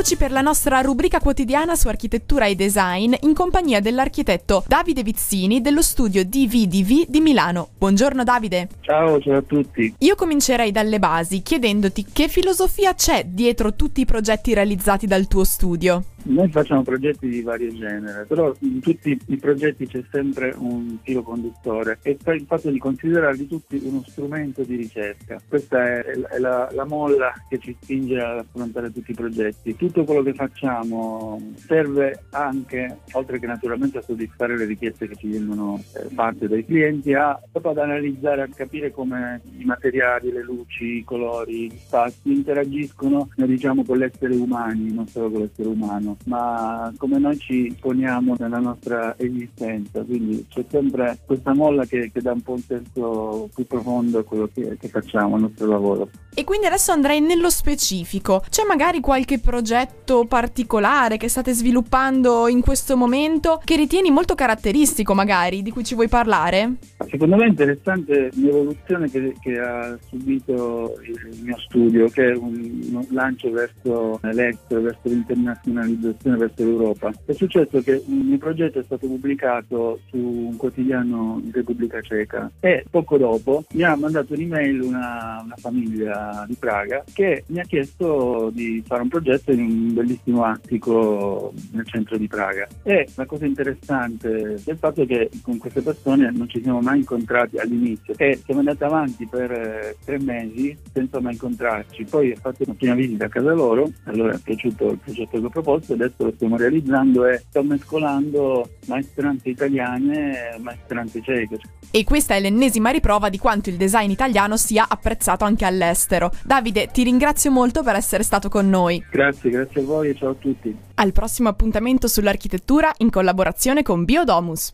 Eccoci per la nostra rubrica quotidiana su architettura e design in compagnia dell'architetto Davide Vizzini dello studio DVDV di Milano. Buongiorno Davide. Ciao, ciao a tutti. Io comincerei dalle basi chiedendoti che filosofia c'è dietro tutti i progetti realizzati dal tuo studio. Noi facciamo progetti di vario genere, però in tutti i progetti c'è sempre un filo conduttore e poi il fatto di considerarli tutti uno strumento di ricerca. Questa è, è la, la, molla che ci spinge ad affrontare tutti i progetti. Tutto quello che facciamo serve anche, oltre che naturalmente a soddisfare le richieste che ci vengono eh, fatte dai clienti, a, proprio ad analizzare, a capire come i materiali, le luci, i colori, gli spazi interagiscono diciamo, con l'essere umano, non solo con l'essere umano umano, ma come noi ci poniamo nella nostra esistenza, quindi c'è sempre questa molla che, che dà un po' un senso più profondo a quello che, che facciamo, al nostro lavoro. E quindi adesso andrei nello specifico. C'è magari qualche progetto particolare che state sviluppando in questo momento che ritieni molto caratteristico, magari, di cui ci vuoi parlare? Secondo me è interessante l'evoluzione che, che ha subito il mio studio, che è un, un lancio verso l'estero, verso l'internazionalizzazione verso l'Europa. È successo che il mio progetto è stato pubblicato su un quotidiano in Repubblica Ceca e poco dopo mi ha mandato un'email una, una famiglia di Praga che mi ha chiesto di fare un progetto in un bellissimo attico nel centro di Praga. E la cosa interessante del fatto è che con queste persone non ci siamo mai incontrati all'inizio e siamo andati avanti per eh, tre mesi senza mai incontrarci. Poi ho fatto una prima visita a casa loro, allora è piaciuto il progetto che ho proposto adesso, adesso lo stiamo realizzando e sto mescolando maestranze italiane e maestranze ceche. E questa è l'ennesima riprova di quanto il design italiano sia apprezzato anche all'estero. Davide, ti ringrazio molto per essere stato con noi. Grazie, grazie a voi e ciao a tutti. Al prossimo appuntamento sull'architettura in collaborazione con Biodomus.